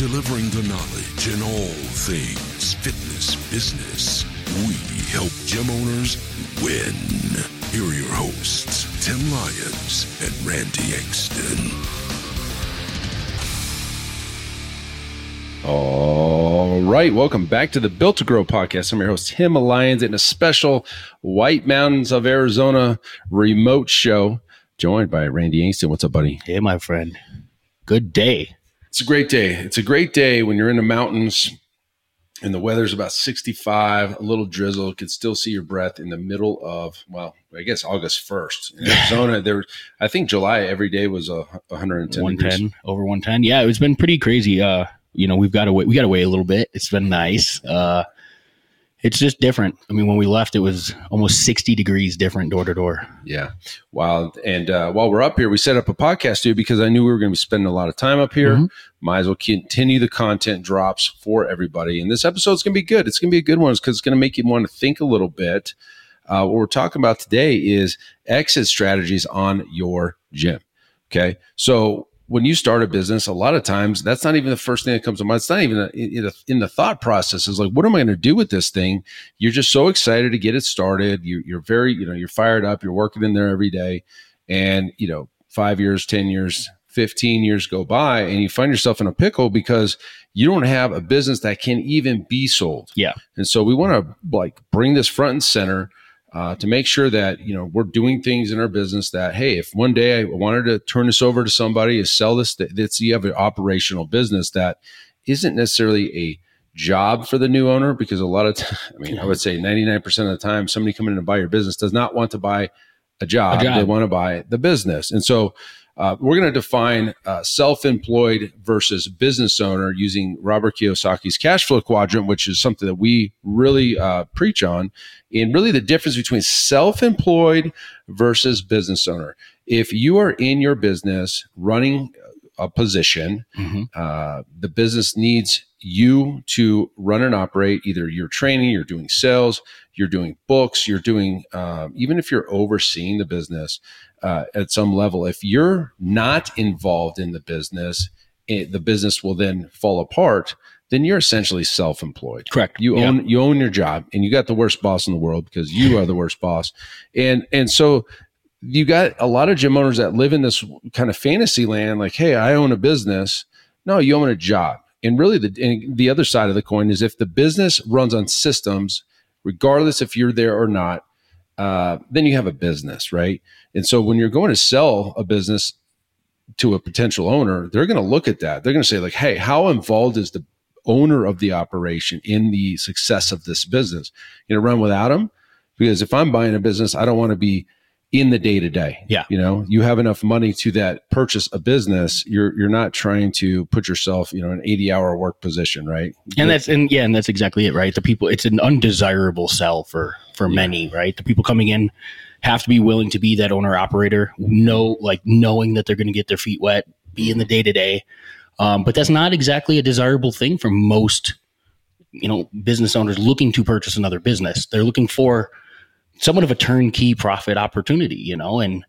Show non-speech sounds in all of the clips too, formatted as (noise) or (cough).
delivering the knowledge in all things fitness business. We help gym owners win. Here are your hosts, Tim Lyons and Randy Engston. All right, welcome back to the Built to Grow podcast. I'm your host, Tim Lyons, in a special White Mountains of Arizona remote show joined by Randy Engston. What's up, buddy? Hey, my friend. Good day. It's a great day. It's a great day when you're in the mountains and the weather's about 65, a little drizzle. Can still see your breath in the middle of, well, I guess August 1st. In Arizona, there, I think July every day was a 110 110 degrees. over 110. Yeah, it's been pretty crazy. Uh, you know, we've got to wait. We got to wait a little bit. It's been nice. Uh, it's just different. I mean, when we left, it was almost 60 degrees different door to door. Yeah. Wow. And uh, while we're up here, we set up a podcast studio because I knew we were going to be spending a lot of time up here. Mhm. Might as well continue the content drops for everybody. And this episode's going to be good. It's going to be a good one because it's going to make you want to think a little bit. Uh, what we're talking about today is exit strategies on your gym. Okay. So when you start a business, a lot of times that's not even the first thing that comes to mind. It's not even a, in, the, in the thought process. Is like, what am I going to do with this thing? You're just so excited to get it started. You, you're very, you know, you're fired up. You're working in there every day, and you know, five years, ten years, fifteen years go by, and you find yourself in a pickle because you don't have a business that can even be sold. Yeah. And so we want to like bring this front and center uh, to make sure that you know we're doing things in our business that hey, if one day I wanted to turn this over to somebody to sell this, that that's you have an operational business that isn't necessarily a job for the new owner because a lot of time, (laughs) I mean, I would say 99% of the time, somebody coming in to buy your business does not want to buy a job. A job. They want to buy the business. And so uh, we're going to define uh, self-employed versus business owner using Robert Kiyosaki's cash flow quadrant, which is something that we really uh, preach on. And really the difference between self-employed versus business owner. If you are in your business running a position, Mhm. uh, the business needs you to run and operate. Either you're training, you're doing sales, you're doing books, you're doing, um, even if you're overseeing the business uh, at some level, if you're not involved in the business, it, the business will then fall apart. Then you're essentially self-employed. Correct. You Yeah. own you own your job, and you got the worst boss in the world because you are the worst boss. And and so you got a lot of gym owners that live in this kind of fantasy land, like, hey, I own a business. No, you own a job. And really, the and the other side of the coin is if the business runs on systems, regardless if you're there or not, uh, then you have a business, right? And so when you're going to sell a business to a potential owner, they're going to look at that. They're going to say, like, hey, how involved is the owner of the operation in the success of this business? You know, run without them? Because if I'm buying a business, I don't want to be in the day to day. Yeah. You know, you have enough money to that purchase a business. You're you're not trying to put yourself, you know, an 80 hour work position, right? And that's and yeah, and that's exactly it, right? The people, it's an undesirable sell for for Yeah. many, right? The people coming in have to be willing to be that owner operator, know like knowing that they're going to get their feet wet, be in the day to day. Um, But that's not exactly a desirable thing for most, you know, business owners looking to purchase another business. They're looking for somewhat of a turnkey profit opportunity, you know, and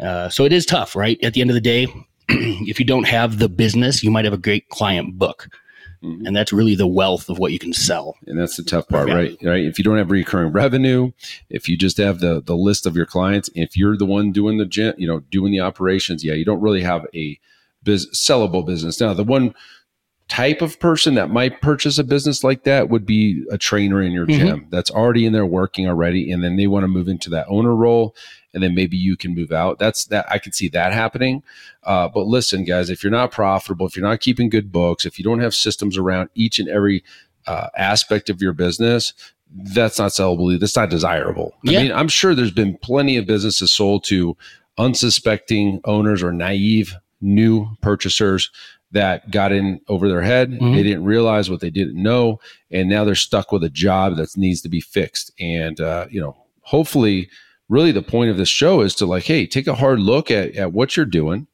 uh, so it is tough, right? At the end of the day, (clears throat) if you don't have the business, you might have a great client book Mhm. and that's really the wealth of what you can sell. and that's the tough part, right? Right. If you don't have recurring revenue, if you just have the the list of your clients, if you're the one doing the you know, doing the operations, yeah, you don't really have a biz- sellable business. Now, the one type of person that might purchase a business like that would be a trainer in your Mhm. gym that's already in there working already, and then they want to move into that owner role, and then maybe you can move out. That's that I could see that happening. Uh, but listen, guys, if you're not profitable, if you're not keeping good books, if you don't have systems around each and every uh, aspect of your business, that's not sellable. That's not desirable. Yeah. I mean, I'm sure there's been plenty of businesses sold to unsuspecting owners or naive new purchasers that got in over their head. Mhm. They didn't realize what they didn't know, and now they're stuck with a job that needs to be fixed. And uh, you know, hopefully, really, the point of this show is to like, hey, take a hard look at at what you're doing.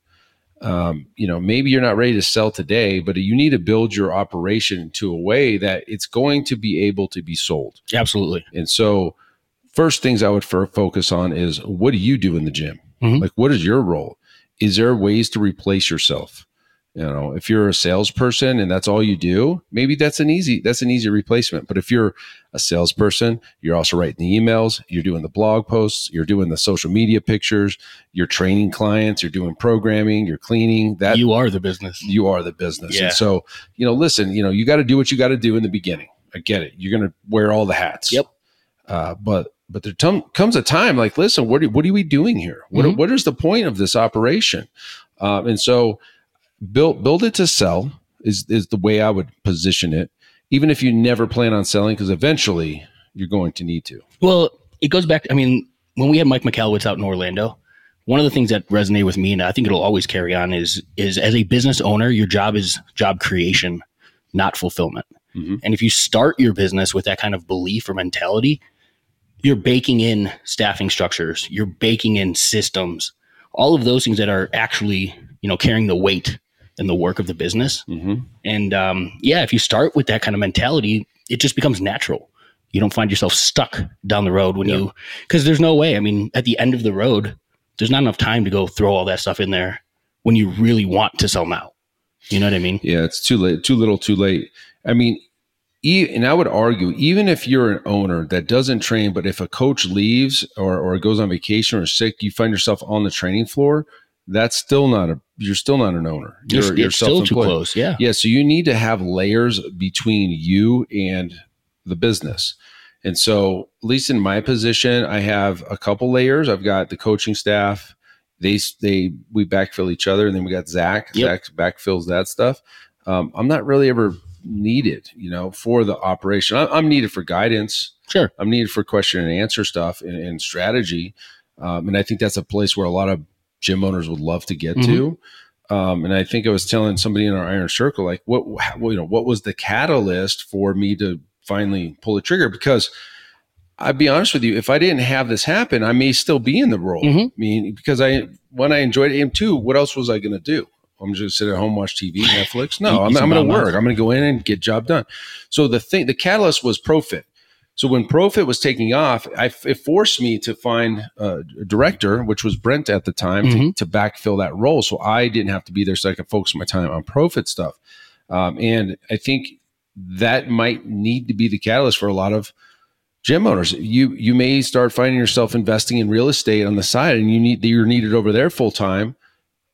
Um, you know, maybe you're not ready to sell today, but you need to build your operation to a way that it's going to be able to be sold. Absolutely. And so, first things I would f- focus on is what do you do in the gym? Mhm. Like, what is your role? Is there ways to replace yourself? You know, if you're a salesperson and that's all you do, maybe that's an easy that's an easy replacement. But if you're a salesperson, you're also writing the emails, you're doing the blog posts, you're doing the social media pictures, you're training clients, you're doing programming, you're cleaning. That you are the business. you are the business. Yeah. And so, you know, listen, you know, you got to do what you got to do in the beginning. I get it. You're going to wear all the hats. Yep. Uh, but but there tum- comes a time like, listen, what are, what are we doing here? What Mhm. what is the point of this operation? Um, and so, build build it to sell is is the way I would position it. Even if you never plan on selling, because eventually you're going to need to. Well, it goes back. I mean, when we had Mike Michalowicz out in Orlando, one of the things that resonated with me, and I think it'll always carry on, is is as a business owner, your job is job creation, not fulfillment. Mhm. And if you start your business with that kind of belief or mentality, you're baking in staffing structures, you're baking in systems, all of those things that are actually, you know, carrying the weight and the work of the business. Mm-hmm. And um, yeah, if you start with that kind of mentality, it just becomes natural. You don't find yourself stuck down the road when Yeah. you, because there's no way. I mean, at the end of the road, there's not enough time to go throw all that stuff in there when you really want to sell now. You know what I mean? Yeah, it's too late, too little, too late. I mean, e- and I would argue, even if you're an owner that doesn't train, but if a coach leaves or, or goes on vacation or sick, you find yourself on the training floor. That's still not a. You're still not an owner. You're, You're, still too close. Yeah. Yeah, so you need to have layers between you and the business. And so, at least in my position, I have a couple layers. I've got the coaching staff. They they we backfill each other, and then we got Zach. Yep. Zach backfills that stuff. Um, I'm not really ever needed, you know, for the operation. I, I'm needed for guidance. Sure. I'm needed for question and answer stuff and, and strategy. Um, and I think that's a place where a lot of gym owners would love to get to. Um, and I think I was telling somebody in our iron circle, like, what, how- you know, what was the catalyst for me to finally pull the trigger? Because I'd be honest with you, if I didn't have this happen, I may still be in the role. Mhm. I mean, because I, when I enjoyed AM two, what else was I going to do? I'm just sit at home, watch TV, (laughs) Netflix. No, I'm, I'm going to work. I'm going to go in and get job done. So the thing, the catalyst was Profit. So when Profit was taking off, I, it forced me to find a director, which was Brent at the time, to, Mhm. to backfill that role. So I didn't have to be there, so I could focus my time on Profit stuff. Um, and I think that might need to be the catalyst for a lot of gym owners. You you may start finding yourself investing in real estate on the side, and you need you're needed over there full time.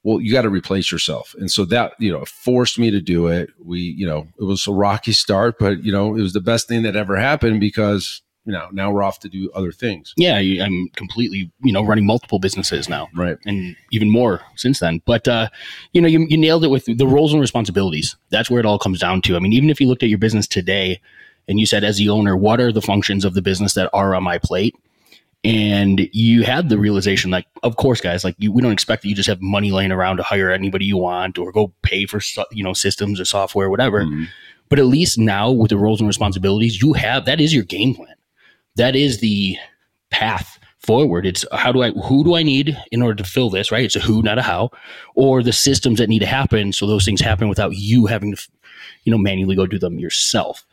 Well, you got to replace yourself, and so that you know forced me to do it. We you know it was a rocky start, but you know it was the best thing that ever happened because you know now we're off to do other things. Yeah. I'm completely, you know, running multiple businesses now. Right. and even more since then. But uh, you know, you, you nailed it with the roles and responsibilities. That's where it all comes down to. I mean, even if you looked at your business today and you said, as the owner, what are the functions of the business that are on my plate? And you had the realization, like, of course, guys, like you, we don't expect that you just have money laying around to hire anybody you want or go pay for you know systems or software, whatever. Mhm. But at least now with the roles and responsibilities, you have that is your game plan. That is the path forward. It's how do I who do I need in order to fill this, right? It's a who, not a how, or the systems that need to happen so those things happen without you having to you know manually go do them yourself.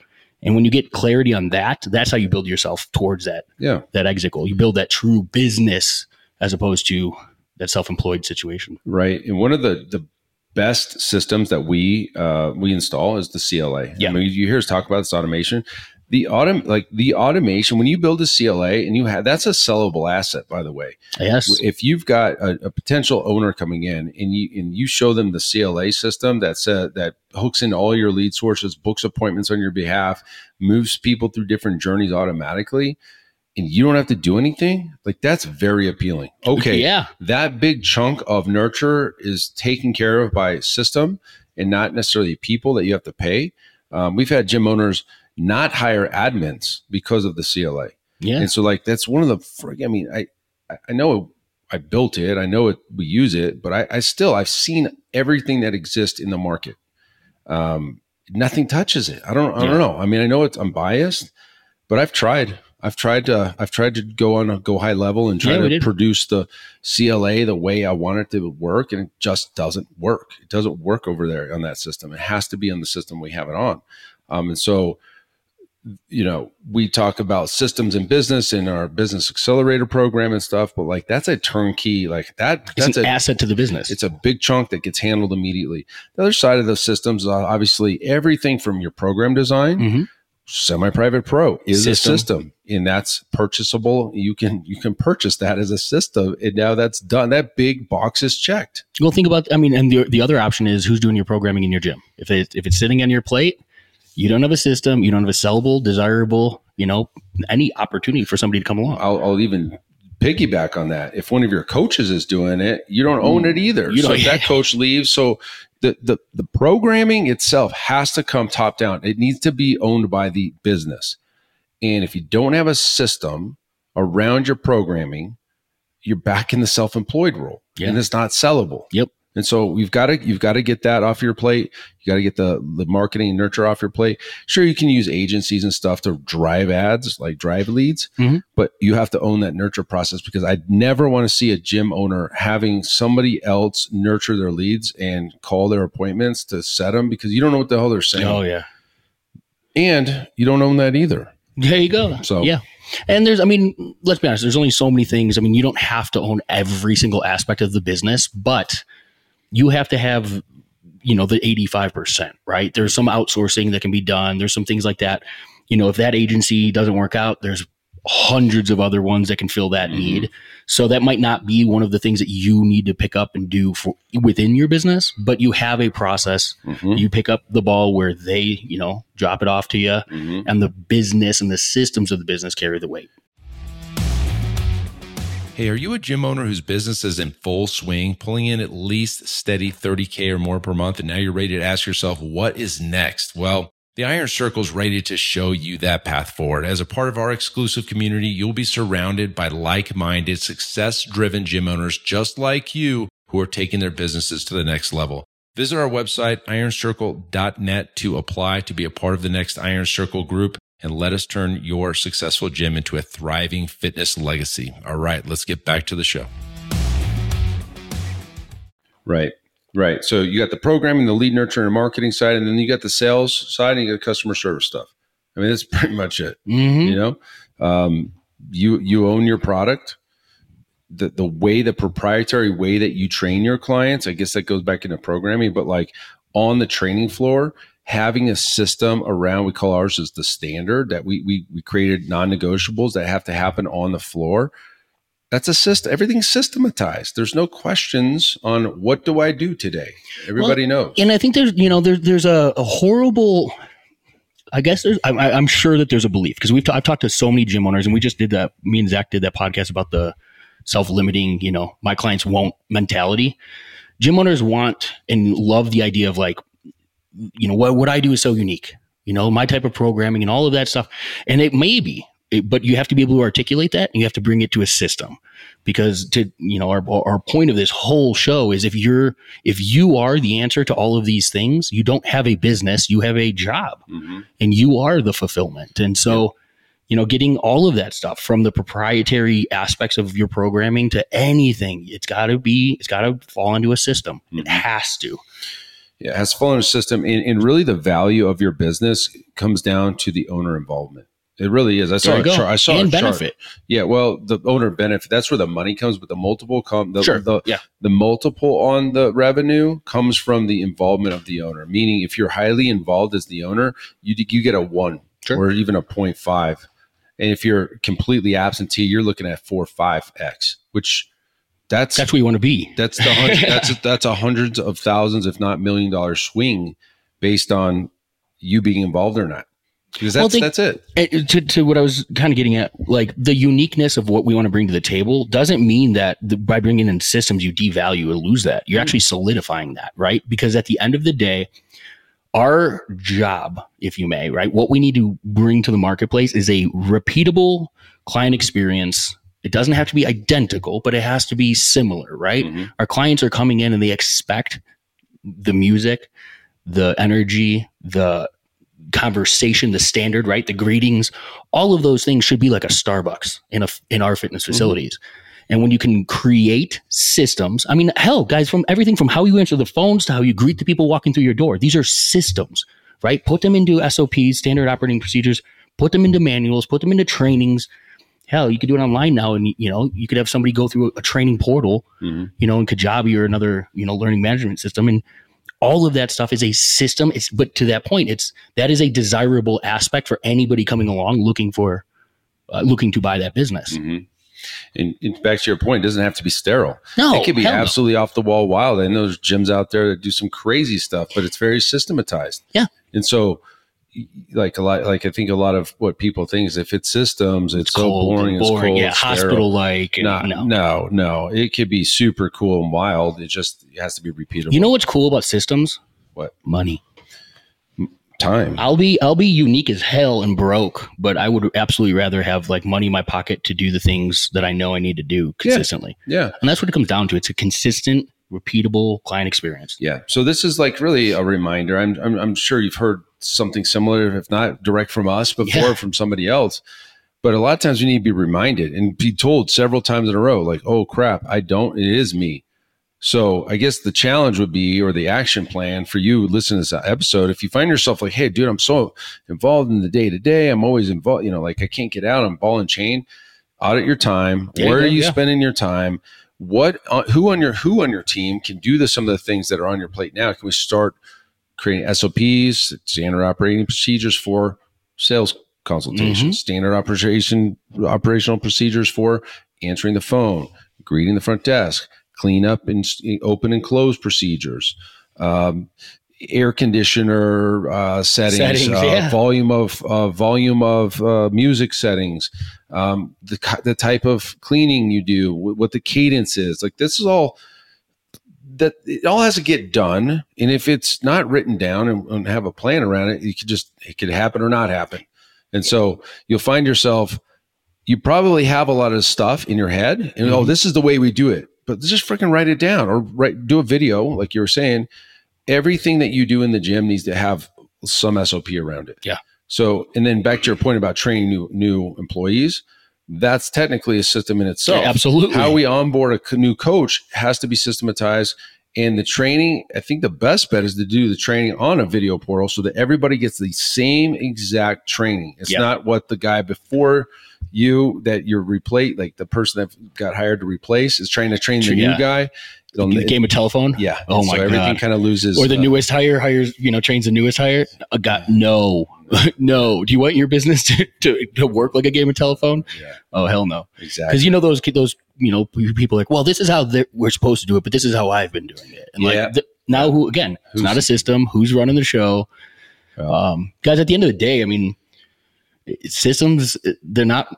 And when you get clarity on that, that's how you build yourself towards that Yeah. that exit goal. You build that true business as opposed to that self-employed situation. Right. And one of the the best systems that we uh, we install is the CLA. Yeah. I mean, you hear us talk about this automation. The autom like the automation when you build a CLA and you have that's a sellable asset, by the way. Yes. If you've got a, a potential owner coming in and you and you show them the CLA system that's uh, that hooks in all your lead sources, books appointments on your behalf, moves people through different journeys automatically, and you don't have to do anything, like that's very appealing. Okay, Yeah. that big chunk of nurture is taken care of by system and not necessarily people that you have to pay. Um, we've had gym owners not hire admins because of the CLA. Yeah. And so like that's one of the frig- I mean, I I- know I built it, I know it we use it, but I, I still I've seen everything that exists in the market. Um, nothing touches it. I don't. I Yeah. don't know. I mean, I know it's. I'm biased, but I've tried. I've tried to. I've tried to go on a GoHighLevel and try Yeah, to did. produce the CLA the way I want it to work, and it just doesn't work. It doesn't work over there on that system. It has to be on the system we have it on. Um, and so, you know, we talk about systems and business in our business accelerator program and stuff, but like that's a turnkey. Like that. It's that's an a asset to the business. it's a big chunk that gets handled immediately. The other side of those systems, uh, obviously, everything from your program design, Mhm. semi-private pro is System. a system, and that's purchasable. You can you can purchase that as a system, and now that's done. That big box is checked. Well, think about. I mean, and the the other option is who's doing your programming in your gym. If it if it's sitting on your plate, you don't have a system. You don't have a sellable, desirable. You know, any opportunity for somebody to come along. I'll, I'll even piggyback on that. If one of your coaches is doing it, you don't own mm. it either. You so if that (laughs) coach leaves, so the, the the programming itself has to come top down. It needs to be owned by the business. And if you don't have a system around your programming, you're back in the self-employed role. Yeah. And it's not sellable. Yep. And so we've got to you've got to get that off your plate. You got to get the the marketing and nurture off your plate. Sure, you can use agencies and stuff to drive ads, like drive leads, Mhm. but you have to own that nurture process because I never want to see a gym owner having somebody else nurture their leads and call their appointments to set them because you don't know what the hell they're saying, Oh yeah. and you don't own that either. There you go. So- yeah. And there's, I mean, let's be honest, there's only so many things. I mean, you don't have to own every single aspect of the business, but you have to have, you know, the 85%, right? There's some outsourcing that can be done. There's some things like that. You know, if that agency doesn't work out, there's hundreds of other ones that can fill that Mhm. need. So that might not be one of the things that you need to pick up and do for within your business, but you have a process. Mhm. You pick up the ball where they, you know, drop it off to you Mhm. and the business and the systems of the business carry the weight. Hey, are you a gym owner whose business is in full swing, pulling in at least steady 30K or more per month, and now you're ready to ask yourself, what is next? Well, the Iron Circle is ready to show you that path forward. As a part of our exclusive community, you'll be surrounded by like minded, success driven gym owners just like you who are taking their businesses to the next level. Visit our website, ironcircle.net, to apply to be a part of the next Iron Circle group and let us turn your successful gym into a thriving fitness legacy. All right, let's get back to the show. Right. Right. So you got the programming, the lead nurture and marketing side, and then you got the sales side and you got customer service stuff. I mean, that's (laughs) pretty much it. Mm-hmm. You know, um, you you own your product. The the way the proprietary way that you train your clients, I guess that goes back into programming, but like on the training floor, having a system around, we call ours is the standard that we we we created non-negotiables that have to happen on the floor. That's a system. Everything's systematized. There's no questions on what do I do today. Everybody knows. And I think there's, you know, there's there's a, a horrible. I guess there's. I, I'm sure that there's a belief because we've ta- I've talked to so many gym owners, and we just did that. Me and Zach did that podcast about the self-limiting. You know, my clients won't mentality. Gym owners want and love the idea of like, you know, what what I do is so unique. You know, my type of programming and all of that stuff, and it may be, it- but you have to be able to articulate that, and you have to bring it to a system. Because to you know, our our point of this whole show is if you're if you are the answer to all of these things, you don't have a business, you have a job Mhm. and you are the fulfillment. And so, you know, getting all of that stuff from the proprietary aspects of your programming to anything, it's got to be, it's got to fall into a system. It Mhm. has to. Yeah, has to fall in a system, and, and really the value of your business comes down to the owner involvement. It really is. I saw a chart. I saw and a chart. benefit. Yeah, well, the owner benefit. That's where the money comes, but the multiple come. The, Sure. The, Yeah. the multiple on the revenue comes from the involvement of the owner. Meaning, if you're highly involved as the owner, you you get a one Sure. or even a 0.5. and if you're completely absentee, you're looking at four five x, which that's That's where you want to be. that's the hundred, (laughs) that's that's a hundreds of thousands, if not million dollar swing, based on you being involved or not. Because that's Well, think- that's it. And to, to what I was kind of getting at, like the uniqueness of what we want to bring to the table doesn't mean that the, by bringing in systems you devalue or lose that. You're actually solidifying that, right? Because at the end of the day, our job, if you may, right, what we need to bring to the marketplace is a repeatable client experience. It doesn't have to be identical, but it has to be similar, right? Mhm. Our clients are coming in and they expect the music, the energy, the conversation, the standard, right? The greetings, all of those things should be like a Starbucks in a in our fitness Mm-hmm. facilities. And when you can create systems, I mean, hell, guys, from everything from how you answer the phones to how you greet the people walking through your door, these are systems, right? Put them into SOPs, standard operating procedures, put them into manuals, put them into trainings. Hell, you could do it online now, and you know you could have somebody go through a training portal, Mhm. you know, in Kajabi or another, you know, learning management system, and all of that stuff is a system. It's but to that point, it's that is a desirable aspect for anybody coming along looking for, uh, looking to buy that business. Mhm. And, and back to your point, it doesn't have to be sterile. No, it could be hell no. absolutely off the wall wild. I know there's gyms out there that do some crazy stuff, but it's very systematized. Yeah. And so, like a lot, like I think a lot of what people think is if it's systems, it's, so Cold and boring, it's cold, yeah, hospital like. No, no, no, no. It could be super cool and wild. It just it has to be repeatable. You know what's cool about systems? What? money. time. I'll be I'll be unique as hell and broke, but I would absolutely rather have like money in my pocket to do the things that I know I need to do consistently. yeah. And that's what it comes down to. It's a consistent, repeatable client experience. Yeah. So this is like really a reminder. I'm, I'm, I'm sure you've heard something similar, if not direct from us before, Yeah. from somebody else. But a lot of times we need to be reminded and be told several times in a row, like, oh crap, I don't, it is me. So I guess the challenge would be, or the action plan for you listening to this episode, if you find yourself like, hey, dude, I'm so involved in the day to day, I'm always involved, you know, like I can't get out, I'm ball and chain. Audit your time. There you Where go, are you yeah. spending your time? What, uh, who on your, who on your team can do the, some of the things that are on your plate now? Can we start creating SOPs, standard operating procedures for sales consultations, standard operation, operational procedures for answering the phone, greeting the front desk, clean up and open and close procedures, um, air conditioner uh, settings, Settings, uh, yeah. volume of uh, volume of uh, music settings, um, the the type of cleaning you do, what the cadence is. Like this is all that it all has to get done. And if it's not written down and, and have a plan around it, you could just it could happen or not happen. And so you'll find yourself you probably have a lot of stuff in your head and oh Mhm. this is the way we do it but just freaking write it down or write do a video like you were saying everything that you do in the gym needs to have some sop around it Yeah. so and then back to your point about training new new employees that's technically a system in itself Absolutely. how we onboard a new coach has to be systematized and the training i think the best bet is to do the training on a video portal so that everybody gets the same exact training it's Yeah. not what the guy before you that you're replace like the person that got hired to replace is trying to train the Yeah. new guy It'll- the game of telephone. yeah Oh And my so everything God. kind of loses Or the uh, newest hire hires, you know, trains the newest hire. A guy, no, (laughs) no. Do you want your business (laughs) to, to, to work like a game of telephone? Yeah. Oh hell no. exactly Because you know those those you know people are like, well, this is how we're supposed to do it, but this is how I've been doing it. And Yeah. like th- now, who again? It's not a system. Who's running the show? Um, guys, at the end of the day, I mean, systems they're not.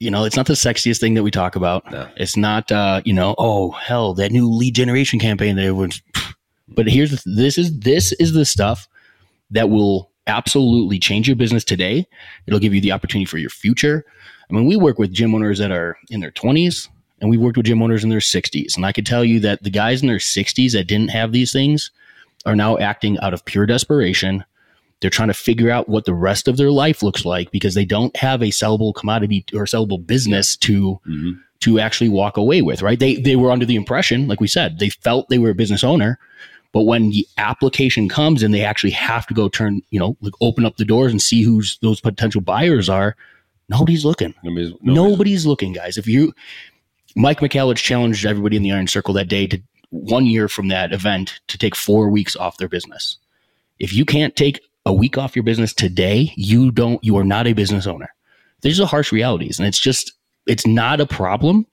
You know, it's not the sexiest thing that we talk about. No. It's not. uh, You know, oh hell, that new lead generation campaign that everyone's. But here's the, this is this is the stuff that will absolutely change your business today. It'll give you the opportunity for your future. I mean, we work with gym owners that are in their 20s and we've worked with gym owners in their 60s. And I can tell you that the guys in their 60s that didn't have these things are now acting out of pure desperation. They're trying to figure out what the rest of their life looks like because they don't have a sellable commodity or sellable business to Mhm. to actually walk away with, right? They they were under the impression, like we said, they felt they were a business owner, but when the application comes and they actually have to go turn, you know, like open up the doors and see who's those potential buyers are, nobody's looking. nobody's, Nobody's, looking, guys. If you Mike Michalowicz challenged everybody in the Iron Circle that day to one year from that event to take four weeks off their business. If you can't take a week off your business today, you don't you are not a business owner. These are harsh realities. And it's just it's not a problem.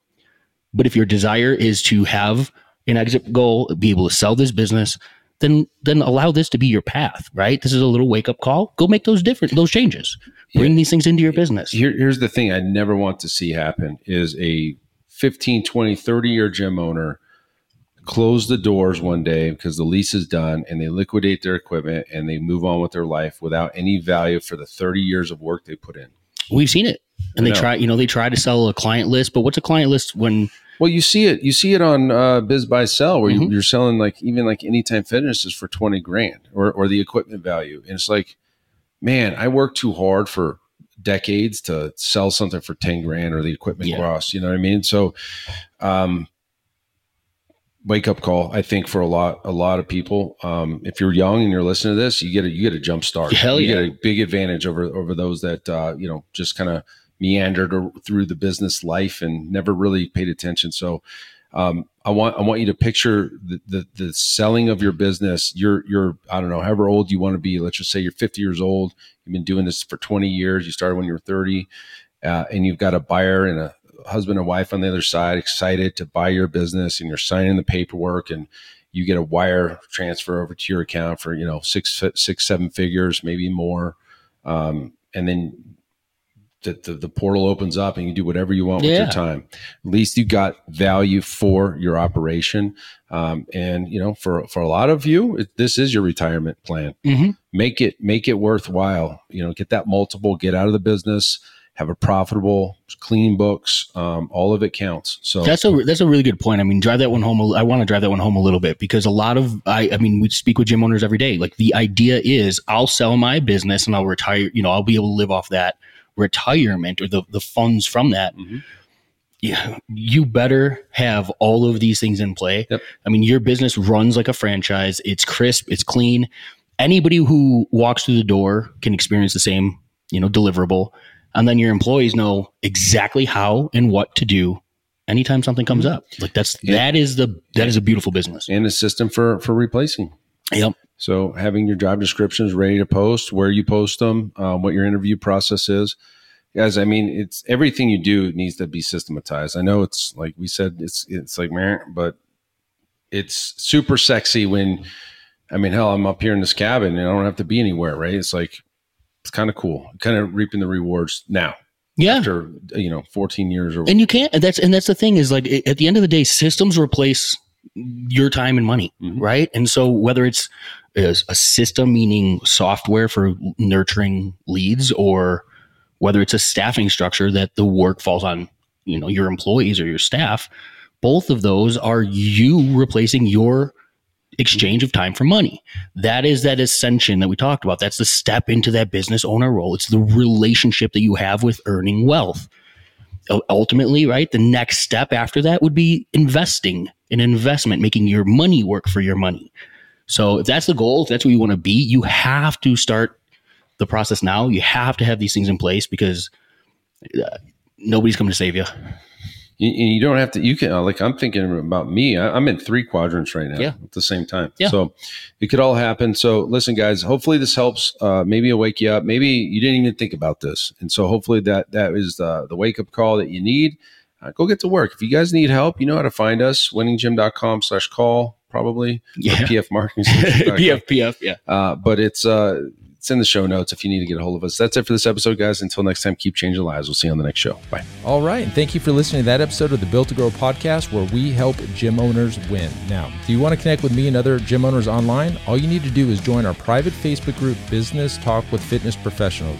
But if your desire is to have an exit goal, be able to sell this business, then then allow this to be your path, right? This is a little wake up call. Go make those different those changes. Bring these things into your business. Here, here's the thing I never want to see happen is a 15, 20, 30 year gym owner close the doors one day because the lease is done and they liquidate their equipment and they move on with their life without any value for the 30 years of work they put in. We've seen it. And they try, you know, they try to sell a client list, but what's a client list when Well, you see it. You see it on uh, BizBuySell, where you, Mhm. you're selling like even like Anytime Fitness is for twenty grand, or or the equipment value, and it's like, man, I worked too hard for decades to sell something for ten grand or the equipment Yeah. cost. You know what I mean? So, um, wake up call. I think for a lot a lot of people, um, if you're young and you're listening to this, you get a you get a jump start. Hell you yeah. get a big advantage over over those that uh, you know just kind of meandered through the business life and never really paid attention. So um, I want I want you to picture the, the the selling of your business. You're you're I don't know however old you want to be. Let's just say you're 50 years old. You've been doing this for 20 years. You started when you were 30, uh, and you've got a buyer and a husband and wife on the other side excited to buy your business, and you're signing the paperwork and you get a wire transfer over to your account for you know six six seven figures maybe more um, and then the, the, the portal opens up and you do whatever you want with Yeah. your time at least you got value for your operation um, and you know for for a lot of you it, this is your retirement plan Mhm. make it make it worthwhile you know get that multiple get out of the business have a profitable clean books um, all of it counts so That's a that's a really good point. I mean, drive that one home. I want to drive that one home a little bit because a lot of I I mean, we speak with gym owners every day. Like the idea is, I'll sell my business and I'll retire. You know, I'll be able to live off that retirement or the the funds from that. Mhm. Yeah, you better have all of these things in play. Yep. I mean, your business runs like a franchise. It's crisp. It's clean. Anybody who walks through the door can experience the same, you know, deliverable. And then your employees know exactly how and what to do anytime something comes up. Like that's Yeah. that is the that is a beautiful business. and a system for for replacing Yep. So having your job descriptions ready to post, where you post them, um, what your interview process is, guys. I mean, it's everything you do needs to be systematized. I know it's like we said, it's it's like meh, but it's super sexy when. I mean, hell, I'm up here in this cabin and I don't have to be anywhere, right? It's like it's kind of cool, kind of reaping the rewards now Yeah. after you know 14 years or And you can't and that's and that's the thing is like at the end of the day systems replace your time and money, Mhm. right? And so whether it's a system meaning software for nurturing leads or whether it's a staffing structure that the work falls on, you know, your employees or your staff, both of those are you replacing your exchange of time for money. That is that ascension that we talked about. That's the step into that business owner role. It's the relationship that you have with earning wealth. Ultimately, right? The next step after that would be investing, an investment, making your money work for your money. So if that's the goal, if that's what you want to be, you have to start the process now. You have to have these things in place because uh, nobody's coming to save you. you, you don't have to you can uh, like i'm thinking about me I, i'm in three quadrants right now Yeah. at the same time Yeah. so it could all happen so listen guys hopefully this helps uh, maybe it'll wake you up maybe you didn't even think about this and so hopefully that that is the, the wake up call that you need uh, go get to work if you guys need help you know how to find us winninggym.com slash call probably Yeah. pf marketing. (laughs) PF, PF, yeah. uh, but it's uh it's in the show notes if you need to get a hold of us that's it for this episode guys until next time keep changing lives we'll see you on the next show bye All right, and thank you for listening to that episode of the Built to Grow podcast where we help gym owners win. Now, do you want to connect with me and other gym owners online? All you need to do is join our private Facebook group, Business Talk with Fitness Professionals.